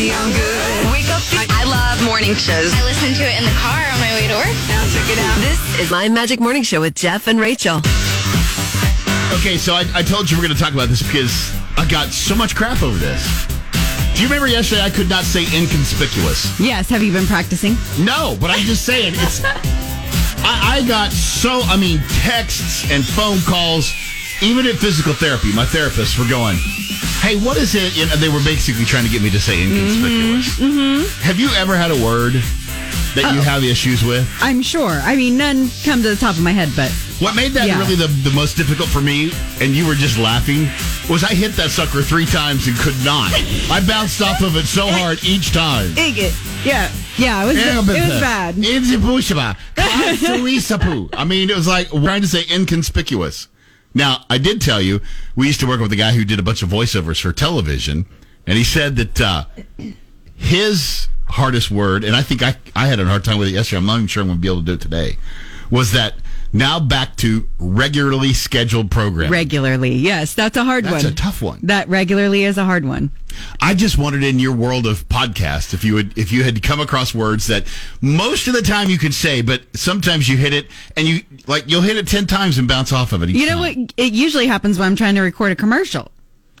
feel good. Wake up. I love morning shows. I listen to it in the car on my way to work. Now check it out. This is my Magic Morning Show with Jeff and Rachael. Okay, so I, I told you we're going to talk about this because I got so much crap over this. Do you remember yesterday I could not say inconspicuous? Yes. Have you been practicing? No, but I'm just saying it's. I, I got so I mean texts and phone calls, even at physical therapy. My therapists were going, "Hey, what is it?" You know, they were basically trying to get me to say inconspicuous. Mm-hmm. Have you ever had a word that you have issues with? I'm sure. I mean, none come to the top of my head, but What made that Yeah. really the, the most difficult for me, and you were just laughing, was I hit that sucker three times and could not. I bounced off of it so hard each time. yeah, yeah, it was it was bad. I mean, it was like trying to say inconspicuous. Now, I did tell you, we used to work with a guy who did a bunch of voiceovers for television, and he said that uh, his hardest word, and I think I, I had a hard time with it yesterday, I'm not even sure I'm going to be able to do it today, was that now back to regularly scheduled program. Regularly, yes, that's a hard That's one. That's a tough one. That regularly is a hard one. I just wondered in your world of podcast if you would if you had come across words that most of the time you can say, but sometimes you hit it and you like you'll hit it ten times and bounce off of it. You know time. what? It usually happens when I'm trying to record a commercial,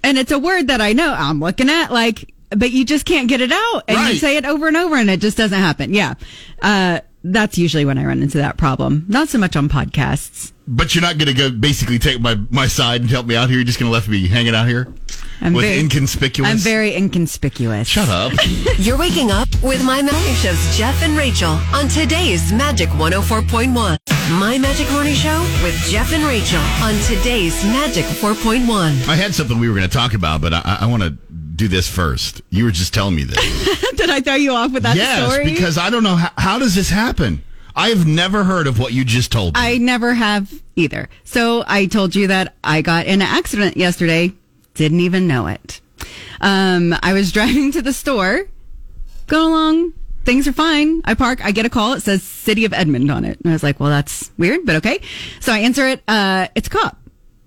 and it's a word that I know I'm looking at, like, but you just can't get it out, and Right. you say it over and over, and it just doesn't happen. Yeah, uh, that's usually when I run into that problem. Not so much on podcasts. But you're not going to go basically take my my side and help me out here. You're just going to left me hanging out here I'm with very, inconspicuous. I'm very inconspicuous. Shut up. You're waking up with my morning show's Jeff and Rachael on today's Magic 104.1. My Magic Morning Show with Jeff and Rachael on today's Magic 4.1. I had something we were going to talk about, but I, I want to do this first. You were just telling me this. Did I throw you off with that yes, story? because I don't know how, how does this happen. I have never heard of what you just told me. I never have either. So I told you that I got in an accident yesterday. Didn't even know it. Um, I was driving to the store, going along. Things are fine. I park. I get a call. It says City of Edmond on it. And I was like, well, that's weird, but okay. So I answer it. Uh, it's a cop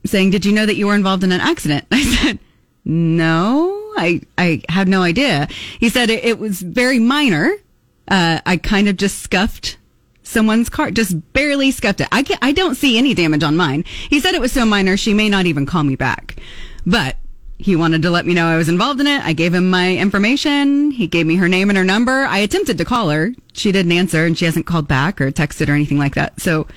saying, did you know that you were involved in an accident? I said, no, I, I had no idea. He said it, it was very minor. Uh, I kind of just scuffed someone's car, just barely scuffed it. I I don't see any damage on mine. He said it was so minor she may not even call me back, but he wanted to let me know I was involved in it. I gave him my information. He gave me her name and her number. I attempted to call her. She didn't answer and she hasn't called back or texted or anything like that. So,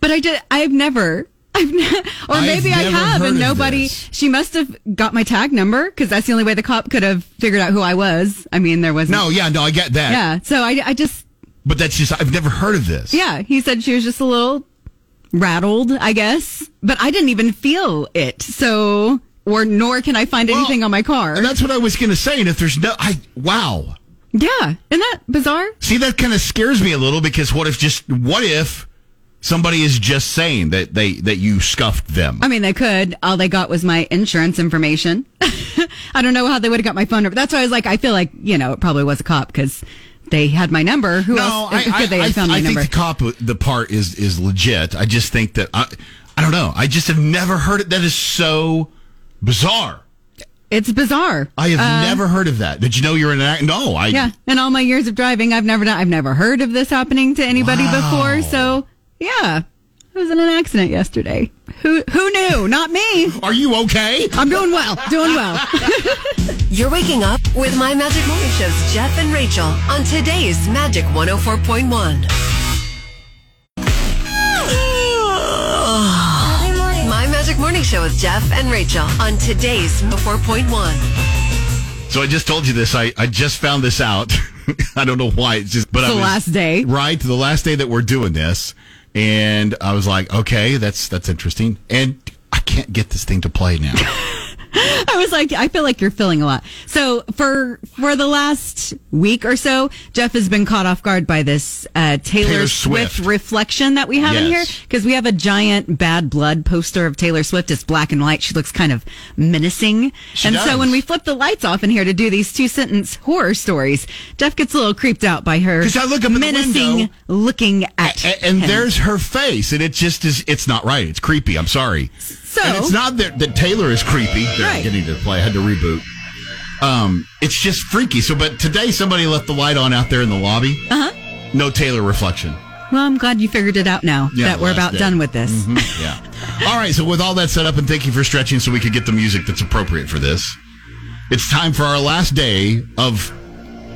but I did, I've never, Or maybe I have and nobody, she must have got my tag number because that's the only way the cop could have figured out who I was. I mean, there wasn't. no, yeah, no, I get that. Yeah. So I, I just, But that's just, I've never heard of this. yeah, he said she was just a little rattled, I guess, but I didn't even feel it. So, or nor can I find Well, anything on my car. And that's what I was going to say. And if there's no, I, wow. Yeah, isn't that bizarre? See, that kind of scares me a little because what if just, what if somebody is just saying that they, that you scuffed them? I mean, they could. All they got was my insurance information. I don't know how they would have got my phone number. That's why I was like, I feel like you know, it probably was a cop because they had my number. Who no, else I, could they I, have found I, my I think the cop, the part is, is legit. I just think that, I, I don't know. I just have never heard it. That is so bizarre. it's bizarre. I have never heard of that. Did you know you're in an act? No, I. Uh, Yeah, in all my years of driving, I've never done. I've never heard of this happening to anybody Wow. before. So yeah, I was in an accident yesterday. Who who knew? Not me. Are you okay? I'm doing well. Doing well. You're waking up with my Magic Morning Show's Jeff and Rachael on today's Magic 104.1. My Magic Morning Show with Jeff and Rachael on today's 4.1. So I just told you this. I, I just found this out. I don't know why. It's just, but I the was, last day. right? The last day that we're doing this, and I was like, okay, that's that's interesting, and I can't get this thing to play now. I was like, I feel like you're feeling a lot. So for for the last week or so, Jeff has been caught off guard by this uh, Taylor, Taylor Swift. Swift. reflection that we have in here because we have a giant bad blood poster of Taylor Swift. It's black and white. She looks kind of menacing. She and does. so when we flip the lights off in here to do these two sentence horror stories, Jeff gets a little creeped out by her. Because I look up menacing window, looking at and, and him. there's her face, and it just is. It's not right. It's creepy. I'm sorry. So- and it's not that, that Taylor is creepy. They're Right. getting to play. I had to reboot. Um, it's just freaky. So, but today somebody left the light on out there in the lobby. Uh Uh-huh. No Taylor reflection. Well, I'm glad you figured it out now Yeah, that we're about day. done with this. Yeah. All right. So, with all that set up, and thank you for stretching so we could get the music that's appropriate for this. It's time for our last day of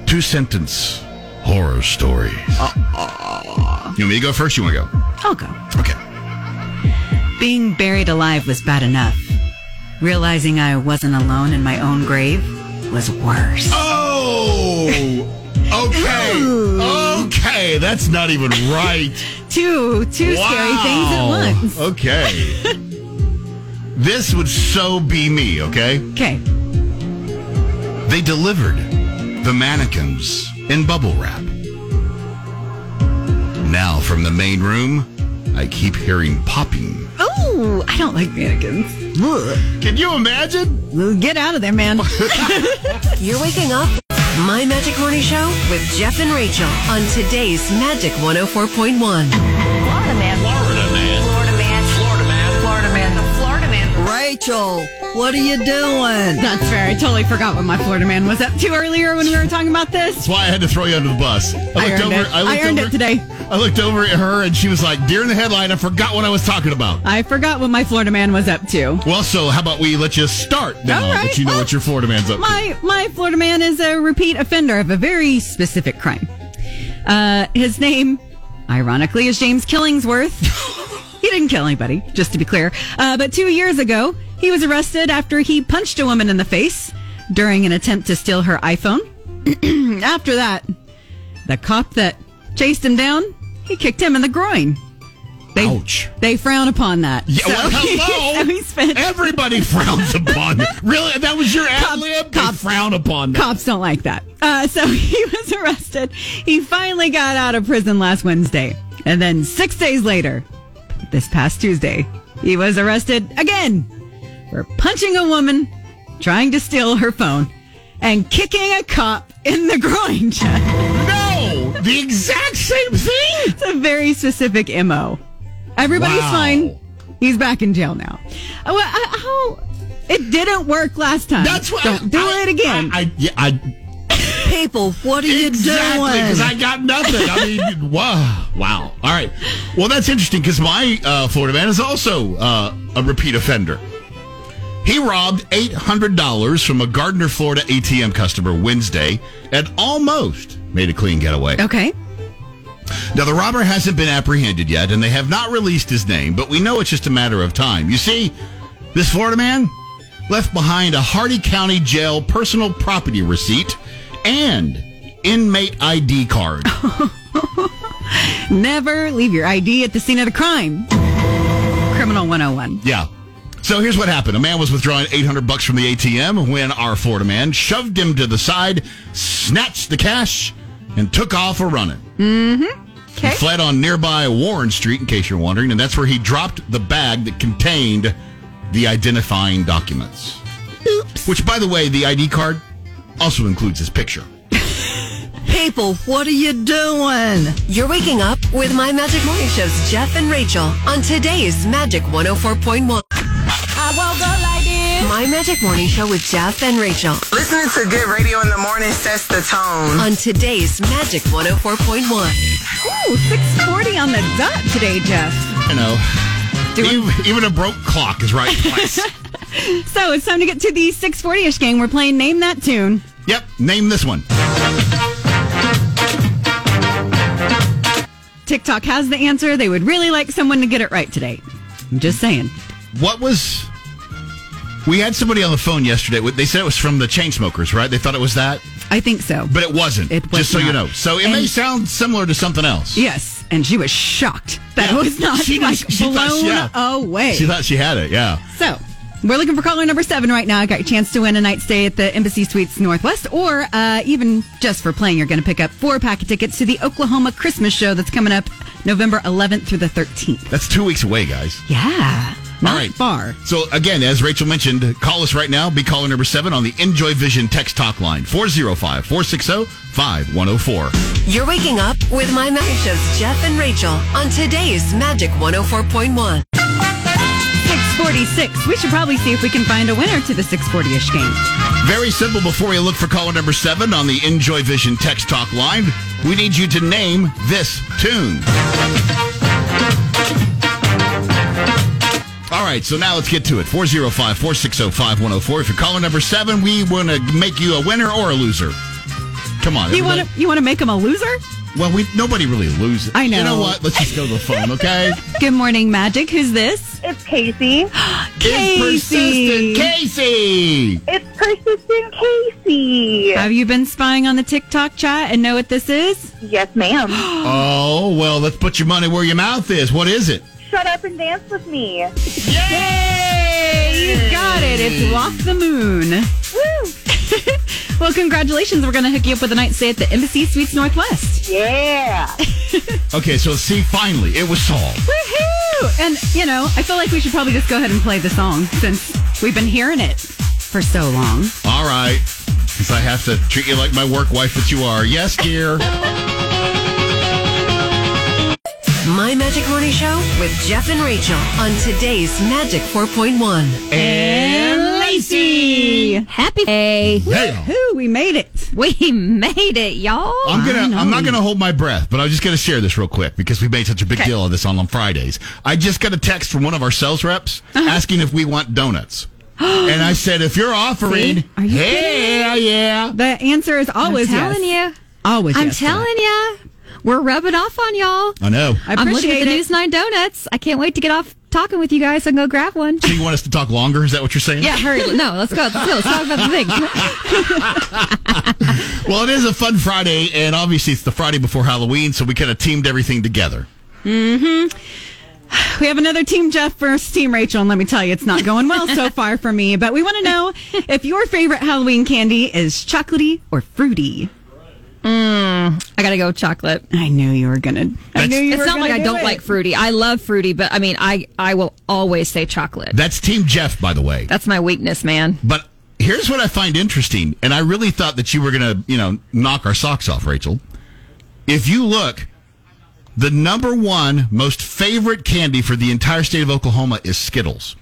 two sentence horror stories. You want me to go first? You want to go? I'll go. Okay. Being buried alive was bad enough. Realizing I wasn't alone in my own grave was worse. Oh. Okay. Okay. That's not even right. Two, two scary things at once. Okay. this would so be me, okay? Okay. They delivered the mannequins in bubble wrap. Now, from the main room, I keep hearing popping. Oh, I don't like mannequins. Ugh. Can you imagine? Get out of there, man. You're waking up. My Magic Morning Show with Jeff and Rachael on today's Magic 104.1. Rachael, what are you doing? That's fair. I totally forgot what my Florida man was up to earlier when we were talking about this. That's why I had to throw you under the bus. I looked I earned over. it. I, looked I earned over, it today. I looked over at her, and she was like, "Deer in the headline." I forgot what I was talking about. I forgot what my Florida man was up to. Well, so how about we let you start now All right, that you know well, what your Florida man's up to? My my Florida man is a repeat offender of a very specific crime. Uh, his name, ironically, is James Killingsworth. he didn't kill anybody, just to be clear. Uh, but two years ago, he was arrested after he punched a woman in the face during an attempt to steal her iPhone. after that, the cop that chased him down, he kicked him in the groin. They, Ouch. They frown upon that. Yeah, well, he- hello. so he spent Everybody frowns upon it. Really? That was your ad lib? They frown upon that. Cops don't like that. Uh, so he was arrested. He finally got out of prison last Wednesday. And then six days later, this past Tuesday, he was arrested again for punching a woman, trying to steal her phone, and kicking a cop in the groin. No! The exact same thing? It's a very specific MO. Everybody's Wow. fine. He's back in jail now. Uh, well, uh, how? It didn't work last time. That's what Don't do I- it again. I, I, yeah, I People, what are you exactly because? I got nothing. I mean, wow, wow. All right. Well, that's interesting because my uh, Florida man is also uh, a repeat offender. He robbed eight hundred dollars from a Gardner, Florida ATM customer Wednesday and almost made a clean getaway. okay. Now, the robber hasn't been apprehended yet, and they have not released his name, but we know it's just a matter of time. You see, this Florida man left behind a Hardee County Jail personal property receipt and inmate ID card. Never leave your ID at the scene of the crime. Criminal 101. yeah. So here's what happened. A man was withdrawing 800 bucks from the ATM when our Florida man shoved him to the side, snatched the cash, and took off a running. Mm-hmm. Okay. He fled on nearby Warren Street, in case you're wondering, and that's where he dropped the bag that contained the identifying documents. Oops. Which, by the way, the ID card also includes his picture. People, what are you doing? You're waking up with My Magic Morning Show's Jeff and Rachael on today's Magic 104.1. I woke up like this. My Magic Morning Show with Jeff and Rachael Listening to good radio in the morning sets the tone. on today's Magic 104.1. Ooh, 640 on the dot today, Jeff. You know, Doing- even, even a broke clock is right twice. So it's time to get to the 640-ish game. We're playing Name That Tune. yep, name this one. TikTok has the answer. They would really like someone to get it right today. I'm just saying. What was. We had somebody on the phone yesterday. They said it was from the Chainsmokers, right? They thought it was that, I think so. but it wasn't. It was just so you know. So it may sound similar to something else. yes, and she was shocked that Yeah. it was not She like was- she blown she- yeah. away. She thought she had it, yeah. So, we're looking for caller number seven right now. I got your chance to win a night stay at the Embassy Suites Northwest, or uh, even just for playing, you're going to pick up four pack of tickets to the Oklahoma Christmas show that's coming up November 11th through the 13th. That's two weeks away, guys. Yeah, not All right. far. So again, as Rachael mentioned, call us right now. Be caller number seven on the Enjoy Vision text talk line 405-460-5104. You're waking up with My Magic Show's Jeff and Rachael on today's Magic 104.1. 646. We should probably see if we can find a winner to the 640-ish game. Very simple. Before we look for caller number seven on the Enjoy Vision text talk line, we need you to name this tune. Right, so now let's get to it. 405 460 5104. If you're caller number seven, we want to make you a winner or a loser. Come on. You want to you want to make him a loser? Well, we nobody really loses. I know. You know what? Let's just go to the phone, okay? Good morning, Magic. Who's this? It's Casey. It's persistent Casey. It's persistent Casey. Have you been spying on the TikTok chat and know what this is? Yes, ma'am. Oh, well, let's put your money where your mouth is. What is it? Shut up and dance with me. Yay! You got it. It's Walk the Moon. Woo! well, congratulations. We're going to hook you up with a night stay at the Embassy Suites Northwest. Yeah. Okay, so see, finally, it was solved. Woohoo! And, you know, I feel like we should probably just go ahead and play the song since we've been hearing it for so long. All right. Because I have to treat you like my work wife that you are. Yes, dear. My Magic Morning Show with Jeff and Rachael on today's Magic 4.1. And Lacey! Happy day. Hey, Woohoo! We made it. We made it, y'all. I'm gonna. I know. I'm not gonna hold my breath, but I'm just gonna share this real quick because we made such a big deal of this on, on Fridays. I just got a text from one of our sales reps Uh-huh. asking if we want donuts, and I said, if you're offering, Are you yeah, yeah. The answer is always I'm telling yes. you. Always I'm yes to that. telling you. We're rubbing off on y'all. I know. I I'm looking appreciate at the it. News 9 donuts. I can't wait to get off talking with you guys so I go grab one. So you want us to talk longer? Is that what you're saying? Yeah, hurry. No, let's go. Let's go. Let's talk about the thing. Well, it is a fun Friday, and obviously it's the Friday before Halloween, so we kind of teamed everything together. Mhm. We have another Team Jeff versus Team Rachael, and let me tell you, it's not going well so far for me. But we want to know if your favorite Halloween candy is chocolatey or fruity. I gotta go with chocolate. I knew you were gonna. I That's- knew you It's were not like gonna I do don't it. like fruity. I love fruity, but I mean, I I will always say chocolate. That's Team Jeff, by the way. That's my weakness, man. But here's what I find interesting, and I really thought that you were going to, you know, knock our socks off, Rachael. If you look, the number one most favorite candy for the entire state of Oklahoma is Skittles.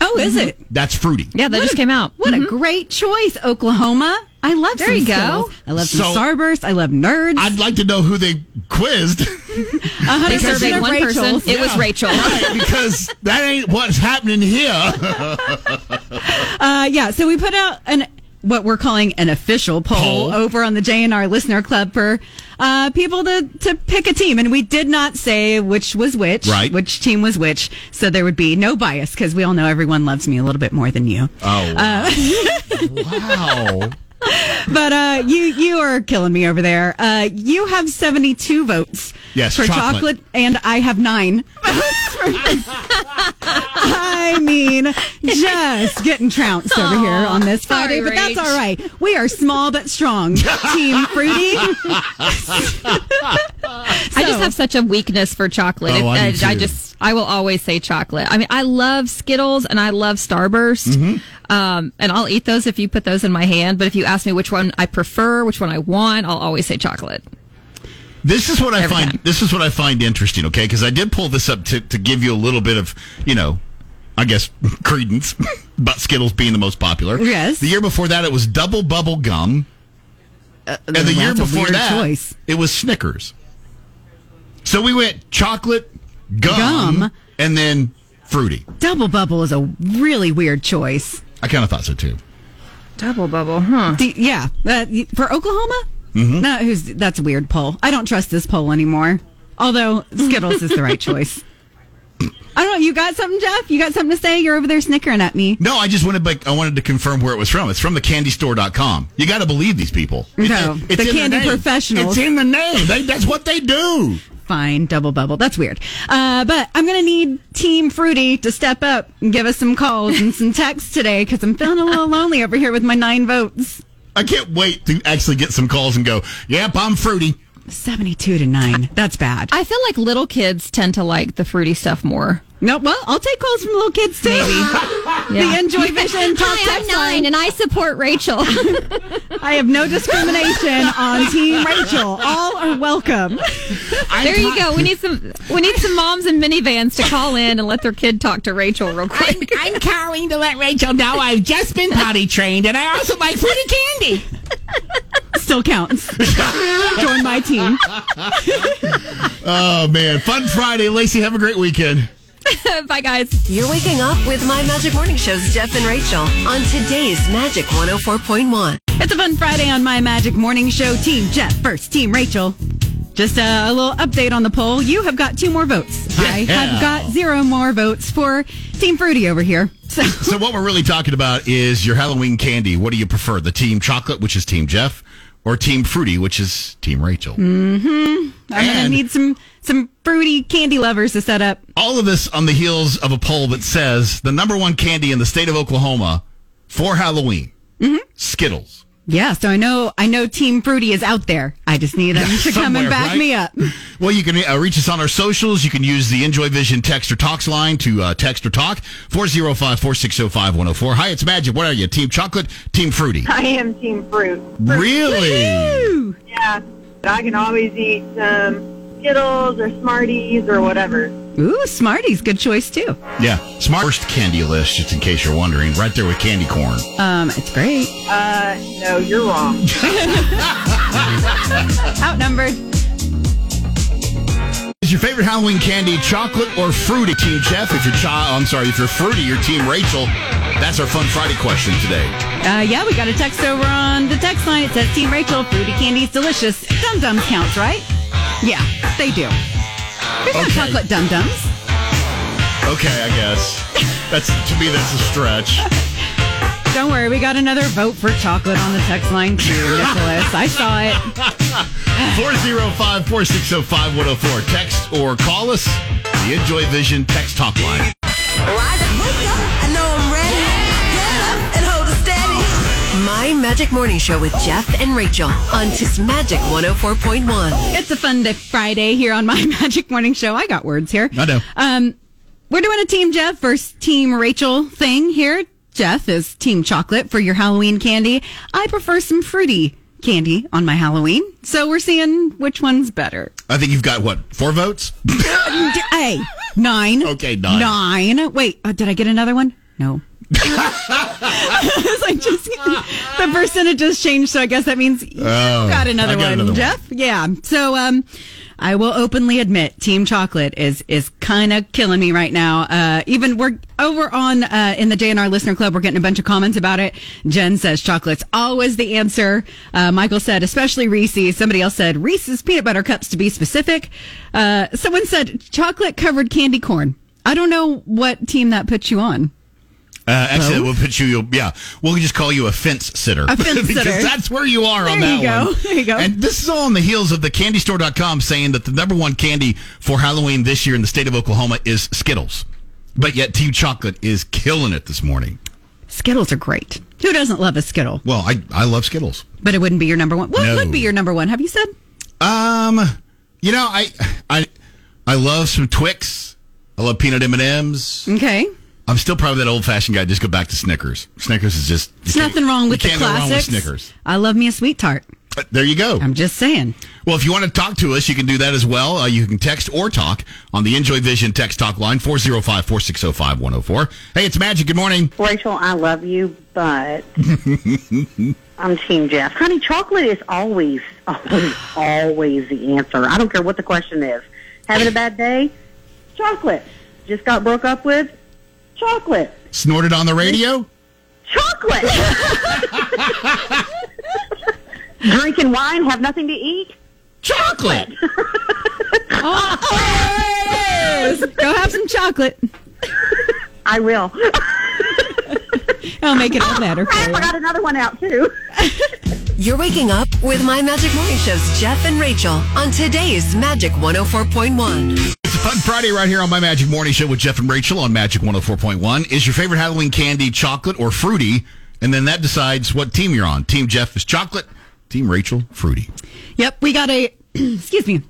Oh, is it? Mm-hmm. That's fruity. Yeah, that What just a- came out. What a great choice, Oklahoma. I love There some you go. Skittles. I love some So- Starburst. I love Nerds. I'd like to know who they quizzed. They 100% surveyed one Rachael's. person. It was Rachael. right, because that ain't what's happening here. Uh, yeah, so we put out an what we're calling an official poll, Poll. over on the JNR Listener Club for uh, people to, to pick a team. And we did not say which was which, Right. which team was which. So there would be no bias because we all know everyone loves me a little bit more than you. Oh, wow. wow. But uh, you you are killing me over there. Uh, you have 72 votes Yes, for chocolate. chocolate, and I have nine. I mean, just getting trounced over here on this Friday, sorry, but that's all right. We are small but strong. Team Fruity. I just have such a weakness for chocolate. Oh, I do It- I just, I will always say chocolate. I mean, I love Skittles and I love Starburst. Mm-hmm. Um, and I'll eat those if you put those in my hand. But if you ask me which one I prefer, which one I want, I'll always say chocolate. This is what I Every find. time. This is what I find interesting. Okay, because I did pull this up to to give you a little bit of you know, I guess credence about Skittles being the most popular. Yes. The year before that, it was Double Bubble Gum, and the year before that, choice. it was Snickers. So we went chocolate, gum, Gum. and then fruity. Double Bubble is a really weird choice. I kind of thought so too. Double bubble, huh? Do- yeah, uh, for Oklahoma. Mm-hmm. No, who's that's a weird poll. I don't trust this poll anymore. Although Skittles is the right choice. I don't know. You got something, Jeff? You got something to say? You're over there snickering at me. No, I just wanted like I wanted to confirm where it was from. It's from thecandystore.com. You got to believe these people. It- No, it's the candy name. professionals. It's in the name. They, that's what they do. Fine, double bubble. That's weird. Uh, but I'm gonna need Team Fruity to step up and give us some calls and some texts today because I'm feeling a little lonely over here with my nine votes. I can't wait to actually get some calls and go, yep, I'm fruity. Seventy-two to nine. That's bad. I feel like little kids tend to like the fruity stuff more. No, well, I'll take calls from little kids too. The Enjoy Vision Talk Hi, I'm text nine, line. and I support Rachael. I have no discrimination on Team Rachael. All are welcome. there you go. We need some. We need some moms in minivans to call in and let their kid talk to Rachael real quick. I'm calling to let Rachael know I've just been potty trained and I also like fruity candy. Still counts. Join my team. Oh man, fun Friday, Lacey. Have a great weekend. Bye, guys. You're waking up with My Magic Morning Show's Jeff and Rachael on today's Magic 104.1. It's a fun Friday on my Magic Morning Show. Team Jeff first, Team Rachael. Just a, a little update on the poll. You have got two more votes. I have got zero more votes for Team Fruity over here. So So what we're really talking about is your Halloween candy. What do you prefer? The Team Chocolate, which is Team Jeff, or Team Fruity, which is Team Rachael? Mm-hmm. I'm gonna need some some fruity candy lovers to set up. All of this on the heels of a poll that says the number one candy in the state of Oklahoma for Halloween, mm-hmm. Skittles. Yeah, so I know I know Team Fruity is out there. I just need them to come and back right? me up. Well, you can uh, reach us on our socials. You can use the Enjoy Vision text or talks line to uh, text or talk 405 460 5104. Hi, it's Magic. What are you? Team Chocolate, Team Fruity? I am Team Fruit. Really? Yeah. I can always eat some Skittles or Smarties or whatever. Ooh, Smarties, good choice too. Yeah. Smart first candy list, just in case you're wondering. Right there with candy corn. Um, it's great. Uh, no, you're wrong. Outnumbered. Is your favorite Halloween candy chocolate or fruity? Team Jeff, if you're child, I'm sorry, if you're fruity, you're Team Rachael. That's our fun Friday question today. Uh, yeah, we got a text over on the text line. It says Team Rachael, fruity candy's delicious. Dum Dums counts, right? Yeah, they do. There's no Okay. chocolate Dum Dums. Okay, I guess. That's to me that's a stretch. Don't worry, we got another vote for chocolate on the text line too, Nicholas. I saw it. 405 460 5104. Text or call us. The Enjoy Vision text talk line. I know I'm ready. Get up My Magic Morning Show with Jeff and Rachael on Tis Magic 104.1. It's a fun day Friday here on my Magic Morning Show. I got words here. I know. Um, we're doing a Team Jeff versus Team Rachael thing here. Jeff is Team Chocolate for your Halloween candy. I prefer some fruity candy on my Halloween. So we're seeing which one's better. I think you've got what, four votes? Hey, nine. Okay, nine. Nine. Wait, uh, did I get another one? No. like just the percentage just changed, so I guess that means you Oh, got another got one, another one. Jeff. Yeah. So um, I will openly admit, Team Chocolate is is kind of killing me right now. Uh, even we're over on uh, in the JNR Listener Club. We're getting a bunch of comments about it. Jen says chocolate's always the answer. Uh, Michael said, especially Reese's. Somebody else said Reese's peanut butter cups to be specific. Uh, someone said chocolate covered candy corn. I don't know what team that puts you on. Uh, actually, we'll put you, you'll, yeah, we'll just call you a fence sitter. A fence because sitter. that's where you are on that you go. one. There you go. And this is all on the heels of the candystore.com saying that the number one candy for Halloween this year in the state of Oklahoma is Skittles. But yet Team Chocolate is killing it this morning. Skittles are great. Who doesn't love a Skittle? Well, I, I love Skittles. But it wouldn't be your number one. What No. would be your number one? Have you said? Um, you know, I, I, I love some Twix. I love peanut M&Ms. Okay. I'm still probably that old fashioned guy. Just go back to Snickers. Snickers is just. you nothing wrong with the can't go wrong with classics. Snickers. I love me a sweet tart. But there you go. I'm just saying. Well, if you want to talk to us, you can do that as well. Uh, you can text or talk on the Enjoy Vision text talk line 405 460 5104. Hey, it's Magic. Good morning. Rachael, I love you, but I'm Team Jeff. Honey, chocolate is always, always, always the answer. I don't care what the question is. Having a bad day? Chocolate. Just got broke up with? Chocolate. Snorted on the radio? Chocolate. Drinking wine, have nothing to eat? Chocolate. Go have some chocolate. I will. I'll make it all better oh, for Crap, you. I got another one out too. You're waking up with My Magic Morning Show's Jeff and Rachael on today's Magic 104.1. It's a fun Friday right here on my Magic Morning Show with Jeff and Rachael on Magic 104.1. Is your favorite Halloween candy chocolate or fruity? And then that decides what team you're on. Team Jeff is chocolate, Team Rachael, fruity. Yep, we got a excuse me.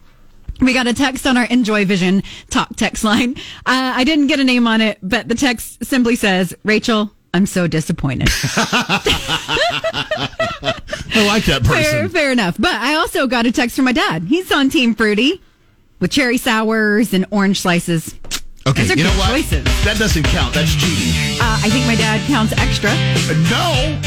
We got a text on our Enjoy Vision talk text line. Uh, I didn't get a name on it, but the text simply says, Rachael, I'm so disappointed. I like that fair, person. fair enough. But I also got a text from my dad. He's on Team Fruity with cherry sours and orange slices. Okay, you know what? choices. That doesn't count. That's cheating. Uh, I think my dad counts extra, No,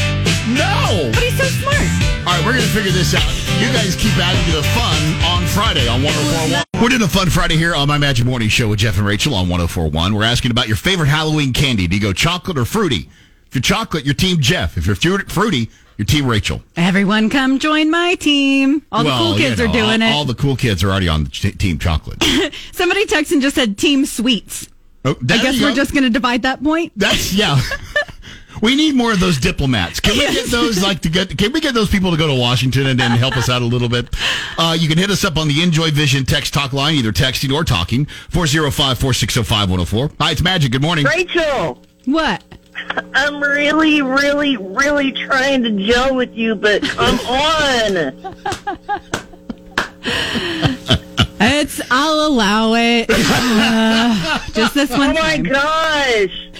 no. but he's so smart. All right, we're going to figure this out. You guys keep adding to the fun on Friday on 1041. We're doing a fun Friday here on my Magic Morning Show with Jeff and Rachael on 1041. We're asking about your favorite Halloween candy. Do you go chocolate or fruity? If you're chocolate, you're Team Jeff. If you're fruity, you're Team Rachael. Everyone come join my team. All the cool kids you know, are doing all, it. All the cool kids are already on the ch- Team Chocolate. Somebody texted and just said Team Sweets. Oh, I guess we're go. just going to divide that point. That's yeah. we need more of those diplomats. Can we get those like to get? Can we get those people to go to Washington and then help us out a little bit? Uh, you can hit us up on the Enjoy Vision text talk line, either texting or talking 405-460-5104. Hi, it's Magic. Good morning. Rachael, What? I'm really, really, really trying to gel with you, but come on. It's, I'll allow it. Uh, just this one Oh my time. gosh.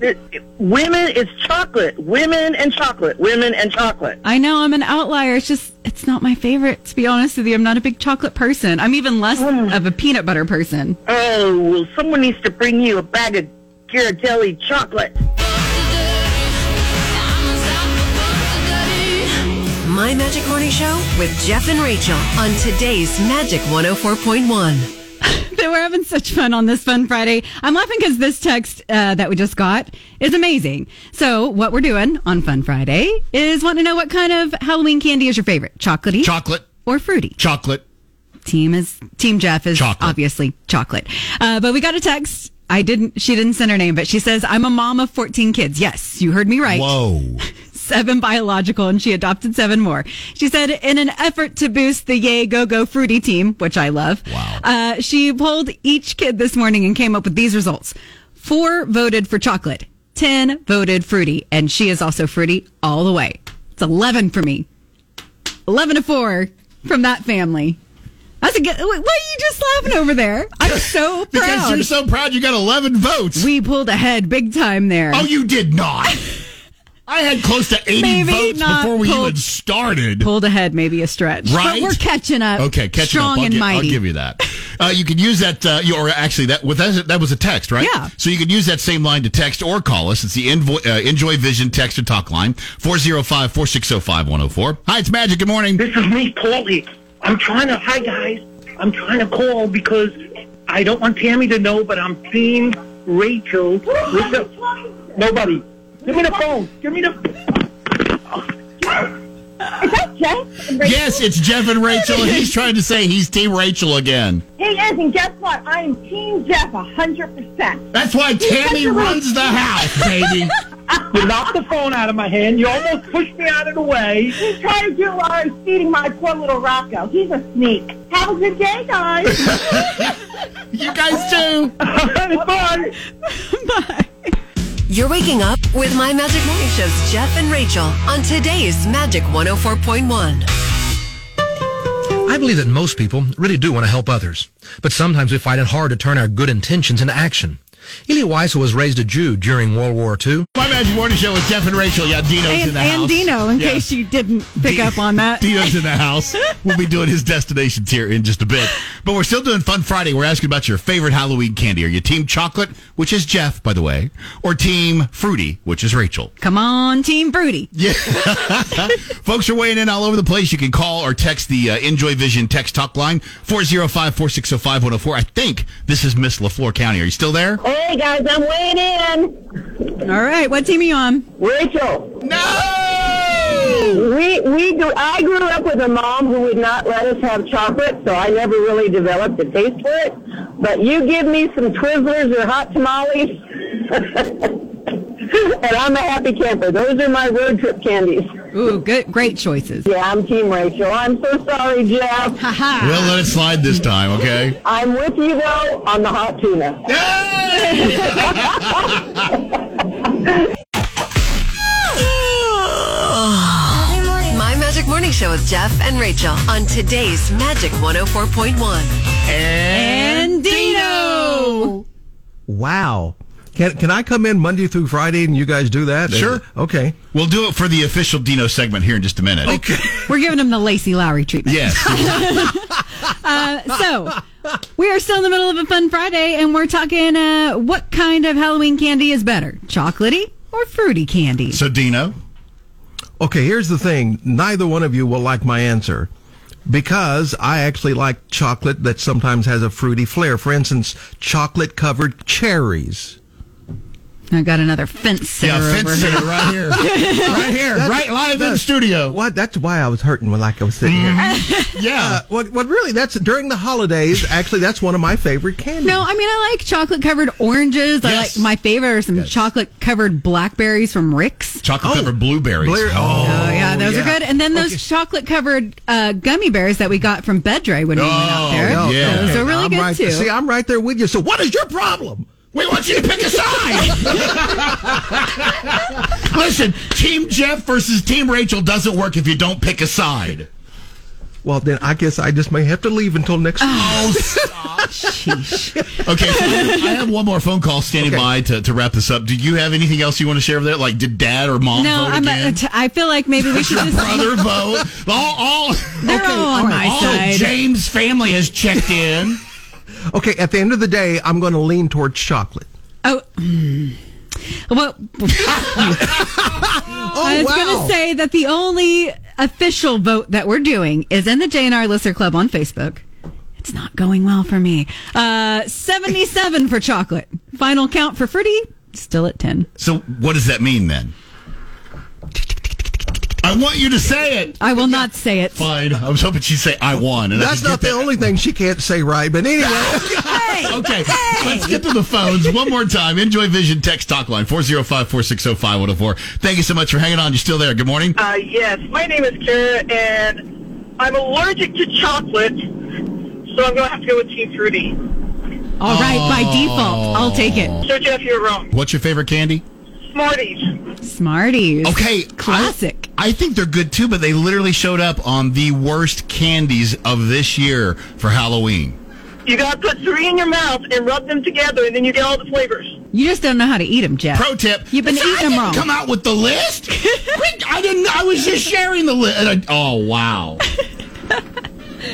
It- women, it's chocolate. Women and chocolate. Women and chocolate. I know I'm an outlier. It's just, it's not my favorite, to be honest with you. I'm not a big chocolate person. I'm even less of a peanut butter person. Oh, well, someone needs to bring you a bag of Ghirardelli chocolate. My Magic Morning Show with Jeff and Rachael on today's Magic 104.1. They were having such fun on this Fun Friday. I'm laughing because this text uh, that we just got is amazing. So, what we're doing on Fun Friday is want to know what kind of Halloween candy is your favorite? Chocolatey Chocolate. or fruity? Chocolate. Team is Team Jeff is Chocolate. obviously chocolate. Uh, but we got a text. I didn't. She didn't send her name, but she says I'm a mom of 14 kids. Yes, you heard me right. Whoa. seven biological and she adopted seven more. She said in an effort to boost the Yay Go Go Fruity team, which I love. Wow. Uh, she polled each kid this morning and came up with these results. Four voted for chocolate. Ten voted fruity. And she is also fruity all the way. It's 11 for me. 11 to four from that family. That's a good, why are you just laughing over there? I'm so proud. Because you're so proud you got 11 votes. we pulled ahead big time there. oh, you did not. I had close to 80 Maybe votes before we pulled- even started. pulled ahead maybe a stretch. Right? But we're catching up. Okay, catching strong up. I'll, and gi- I'll give you that. Uh, you can use that, uh, you, or actually, that with that, that was a text, right? Yeah. So you can use that same line to text or call us. It's the Envo- uh, Enjoy Vision text or talk line, 405 460 5104. Hi, it's Magic. Good morning. This is me, Paulie. I'm trying to, hi guys. I'm trying to call because I don't want Tammy to know, but I'm seeing Rachael with the, nobody. Give me the phone. Give me the. Is that Jeff? Yes, it's Jeff and Rachael, and he's trying to say he's Team Rachael again. He is, and guess what? I am Team Jeff 100%. That's why Tammy runs the house, baby. You knocked the phone out of my hand. You almost pushed me out of the way. He's trying to do while I was feeding my poor little Rocco. He's a sneak. Have a good day, guys. You guys too. Bye. Bye. You're waking up with My Magic Morning Show's Jeff and Rachael on today's Magic 104.1. I believe that most people really do want to help others, but sometimes we find it hard to turn our good intentions into action. Elie Wiesel was raised a Jew during World War II. My Magic Morning Show with Jeff and Rachael. Yeah, Dino's in the and house. And Dino, in Yeah. case you didn't pick D- up on that. Dino's in the house. We'll be doing his destinations here in just a bit. But we're still doing Fun Friday. We're asking about your favorite Halloween candy. Are you Team Chocolate, which is Jeff, by the way, or Team Fruity, which is Rachael? Come on, Team Fruity. Yeah. Folks are weighing in all over the place. You can call or text the uh, Enjoy Vision text talk line, 405 460 5104. I think this is Miss LaFleur County. Are you still there? Hey, guys, I'm weighing in. All right, what team are you on? Rachael, No! we, we grew, I grew up with a mom who would not let us have chocolate, so I never really developed a taste for it. But you give me some Twizzlers or hot tamales, and I'm a happy camper. Those are my road trip candies. Ooh, good, great choices. Yeah, I'm Team Rachael. I'm so sorry, Jeff. We'll let it slide this time, okay? I'm with you, though, on the hot tuna. My Magic Morning Show with Jeff and Rachael on today's Magic 104.1. And Dino. Wow. Can can I come in Monday through Friday and you guys do that? Sure. Okay. We'll do it for the official Dino segment here in just a minute. Okay. We're giving him the Lacey Lowry treatment. Yes. Uh, so we are still in the middle of a fun Friday, and we're talking uh, what kind of Halloween candy is better, chocolatey or fruity candy? so, Dino, Okay, here's the thing. Neither one of you will like my answer. Because I actually like chocolate that sometimes has a fruity flair. For instance, chocolate covered cherries. I got another fence sitter yeah, over fence here. right here, right here, right live in the studio. What? That's why I was hurting when like I was sitting here. Yeah. Uh, what? What? Really? That's during the holidays. Actually, that's one of my favorite candies. No, I mean I like chocolate covered oranges. I Yes. like my favorite are some chocolate covered blackberries from Rick's. Chocolate covered blueberries. Blair- Oh yeah, those yeah. are good. And then those Okay. chocolate covered uh, gummy bears that we got from Bedray when we went out Oh, there. yeah. Those are really I'm good right, too. See, I'm right there with you. So, what is your problem? We want you to pick a side. Listen, Team Jeff versus Team Rachael doesn't work if you don't pick a side. Well, then I guess I just may have to leave until next oh, week. Oh, stop. Okay, so I have one more phone call standing Okay. by to, to wrap this up. Do you have anything else you want to share with that? Like, did dad or mom no, vote I'm again? a, t- I feel like maybe we should just Brother vote. All, all, They're all on my all side. James' family has checked in. Okay, at the end of the day, I'm going to lean towards chocolate. Oh. Well, I was wow. going to say that the only official vote that we're doing is in the JNR Listener Club on Facebook. It's not going well for me. Uh, 77 for chocolate. Final count for fruity, still at 10. So, what does that mean then? I want you to say it. I will not say it. Fine. I was hoping she'd say I won. And That's could not the that- only thing she can't say right, but anyway. Okay, let's get to the phones one more time. Enjoy Vision text talk line 405 460 5104. Thank you so much for hanging on. You're still there. Good morning. Uh, yes, my name is Kara, and I'm allergic to chocolate, so I'm going to have to go with Team Fruity. All right, by default, I'll take it. So, Jeff, you're wrong. What's your favorite candy? Smarties. Smarties. Okay, Classic. I, I think they're good too, but they literally showed up on the worst candies of this year for Halloween. You got to put three in your mouth and rub them together, and then you get all the flavors. You just don't know how to eat them, Jeff. Pro tip: You've been I eating them didn't wrong. Come out with the list. Quick, I didn't. I was just sharing the list. Oh wow.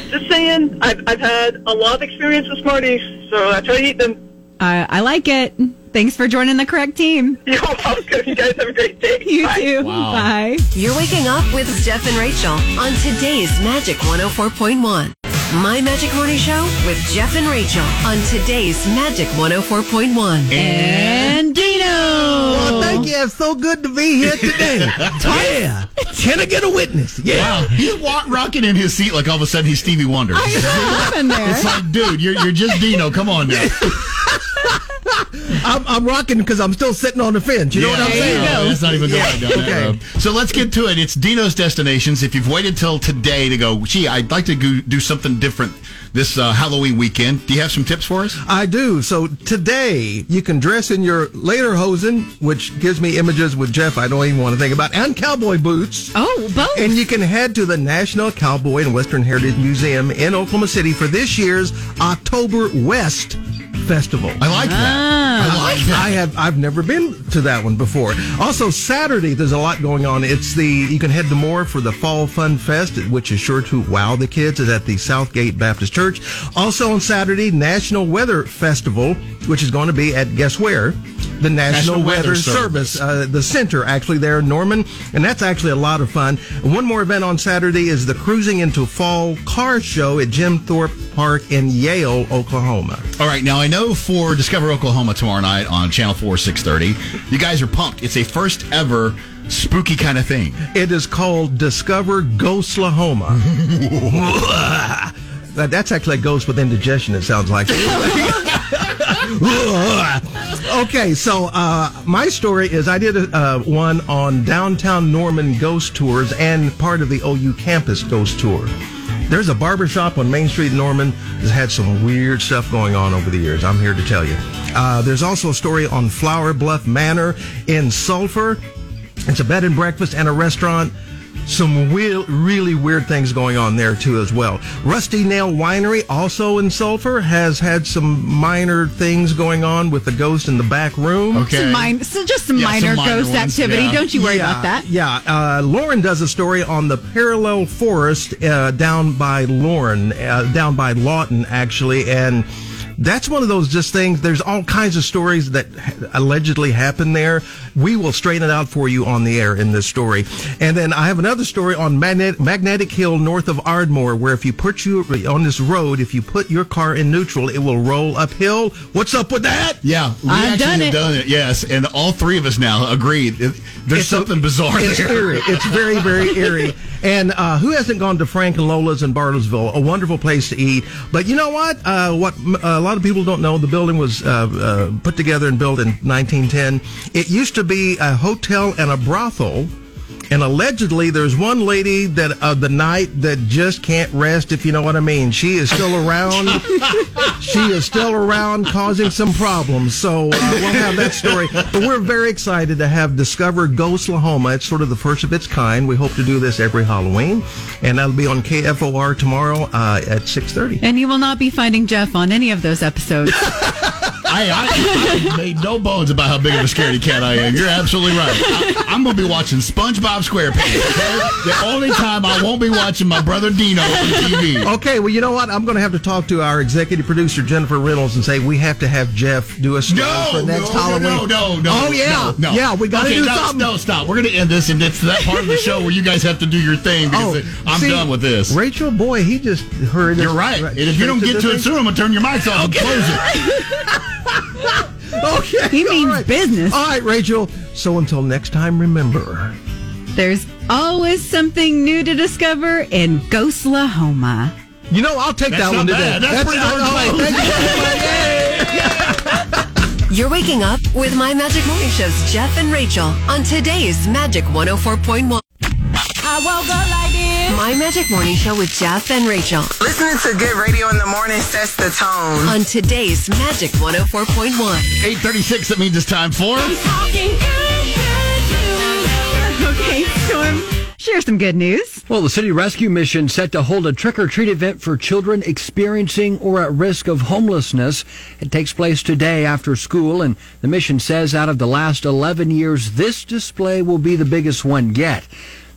Just saying, I've, I've had a lot of experience with Smarties, so that's how you eat them. I, I like it. Thanks for joining the correct team. You're welcome. You guys have a great day. You Bye. too. Wow. Bye. You're waking up with Jeff and Rachael on today's Magic 104.1. My Magic Morning Show with Jeff and Rachael on today's Magic 104.1. And Dino. Well, thank you. It's so good to be here today. yeah. Can I get a witness? Yeah. Wow. He's wa- rocking in his seat like all of a sudden he's Stevie Wonder. I'm in there. It's like, dude, you're, you're just Dino. Come on now. I'm, I'm rocking because I'm still sitting on the fence. You know what I'm saying? no, That's not even going down that road. So let's get to it. It's Dino's Destinations. If you've waited till today to go, gee, I'd like to go do something different this uh, Halloween weekend, do you have some tips for us? I do. So today you can dress in your lederhosen, which gives me images with Jeff I don't even want to think about, and cowboy boots. Oh, both. And you can head to the National Cowboy and Western Heritage Museum in Oklahoma City for this year's October West Festival. I like that. I like that. I have I've never been to that one before. Also Saturday there's a lot going on. It's the you can head to Moore for the Fall Fun Fest, which is sure to wow the kids. Is at the Southgate Baptist Church. Also on Saturday, National Weather Festival, which is going to be at guess where? The National, National Weather Weather, Service. Service, uh, the center actually there in Norman, and that's actually a lot of fun. One more event on Saturday is the Cruising into Fall Car Show at Jim Thorpe Park in Yale, Oklahoma. All right, now I know for Discover Oklahoma tomorrow night on Channel 4, 630, you guys are pumped. It's a first ever spooky kind of thing. It is called Discover Ghostlahoma. That- That's actually a ghost with indigestion, it sounds like. okay, so uh, my story is I did a, uh, one on downtown Norman ghost tours and part of the OU campus ghost tour. There's a barber shop on Main Street Norman that's had some weird stuff going on over the years. I'm here to tell you. Uh, there's also a story on Flower Bluff Manor in Sulphur. It's a bed and breakfast and a restaurant. Some real, really weird things going on there too as well. Rusty Nail Winery, also in Sulphur, has had some minor things going on with the ghost in the back room. Some min- so just some minor ghost activity. Don't you worry about that. Yeah, uh, Lauren does a story on the parallel forest uh, down by Lauren, uh, down by Lawton, actually, and that's one of those just things. There's all kinds of stories that allegedly happen there. We will straighten it out for you on the air in this story. And then I have another story on Magnet- Magnetic Hill north of Ardmore, where if you put you on this road, if you put your car in neutral, it will roll uphill. What's up with that? Yeah, we I've actually done have it. done it. Yes, and all three of us now agreed. It- There's It's a- something bizarre It's there. eerie. It's very, very eerie. And uh, who hasn't gone to Frank and Lola's in Bartlesville? A wonderful place to eat. But you know what? Uh, what m- a lot of people don't know, the building was uh, uh, put together and built in 1910. It used to be a hotel and a brothel. And allegedly, there's one lady that of the night that just can't rest, if you know what I mean. She is still around. she is still around, causing some problems. So uh, we'll have that story. But we're very excited to have Discover Ghostlahoma. It's sort of the first of its kind. We hope to do this every Halloween, and that'll be on KFOR tomorrow uh, at 6:30. And you will not be finding Jeff on any of those episodes. I, I, I made no bones about how big of a scaredy cat I am. You're absolutely right. I, I'm going to be watching SpongeBob SquarePants. The only time I won't be watching my brother Dino on TV. Okay, well, you know what? I'm going to have to talk to our executive producer Jennifer Reynolds and say we have to have Jeff do a story No, for next no, Halloween. no, no, no. Oh yeah, no, no. yeah. We got to okay, do no, something. No, stop. We're going to end this, and it's that part of the show where you guys have to do your thing because oh, I'm Oh, see, done with this. Rachael, boy, he just heard. You're right. And if you don't get to it soon, I'm going to turn your mics off and close it. Okay. He means business. All right, Rachael. So until next time, remember. There's always something new to discover in Ghostlahoma. You know, I'll take That's that not one today. bad. That's pretty darn oh, close. you. You're waking up with My Magic Morning Show's Jeff and Rachael on today's Magic 104.1. I woke up like this. My Magic Morning Show with Jeff and Rachael Listening to good radio in the morning sets the tone. on today's Magic 104.1. 836, that means it's time for... Talking Okay, Storm, share some good news. Well, the city rescue mission set to hold a trick or treat event for children experiencing or at risk of homelessness. It takes place today after school, and the mission says out of the last 11 years, this display will be the biggest one yet.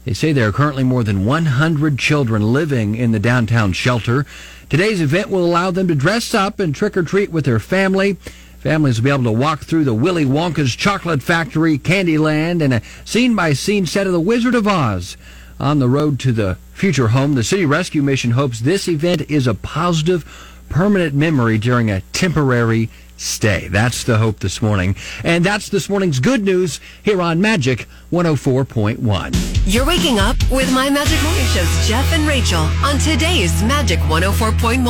They say there are currently more than 100 children living in the downtown shelter. Today's event will allow them to dress up and trick or treat with their family. Families will be able to walk through the Willy Wonka's Chocolate Factory, Candyland, and a scene by scene set of The Wizard of Oz. On the road to the future home, the City Rescue Mission hopes this event is a positive, permanent memory during a temporary stay. That's the hope this morning. And that's this morning's good news here on Magic 104.1. You're waking up with My Magic Morning Show's Jeff and Rachael on today's Magic 104.1.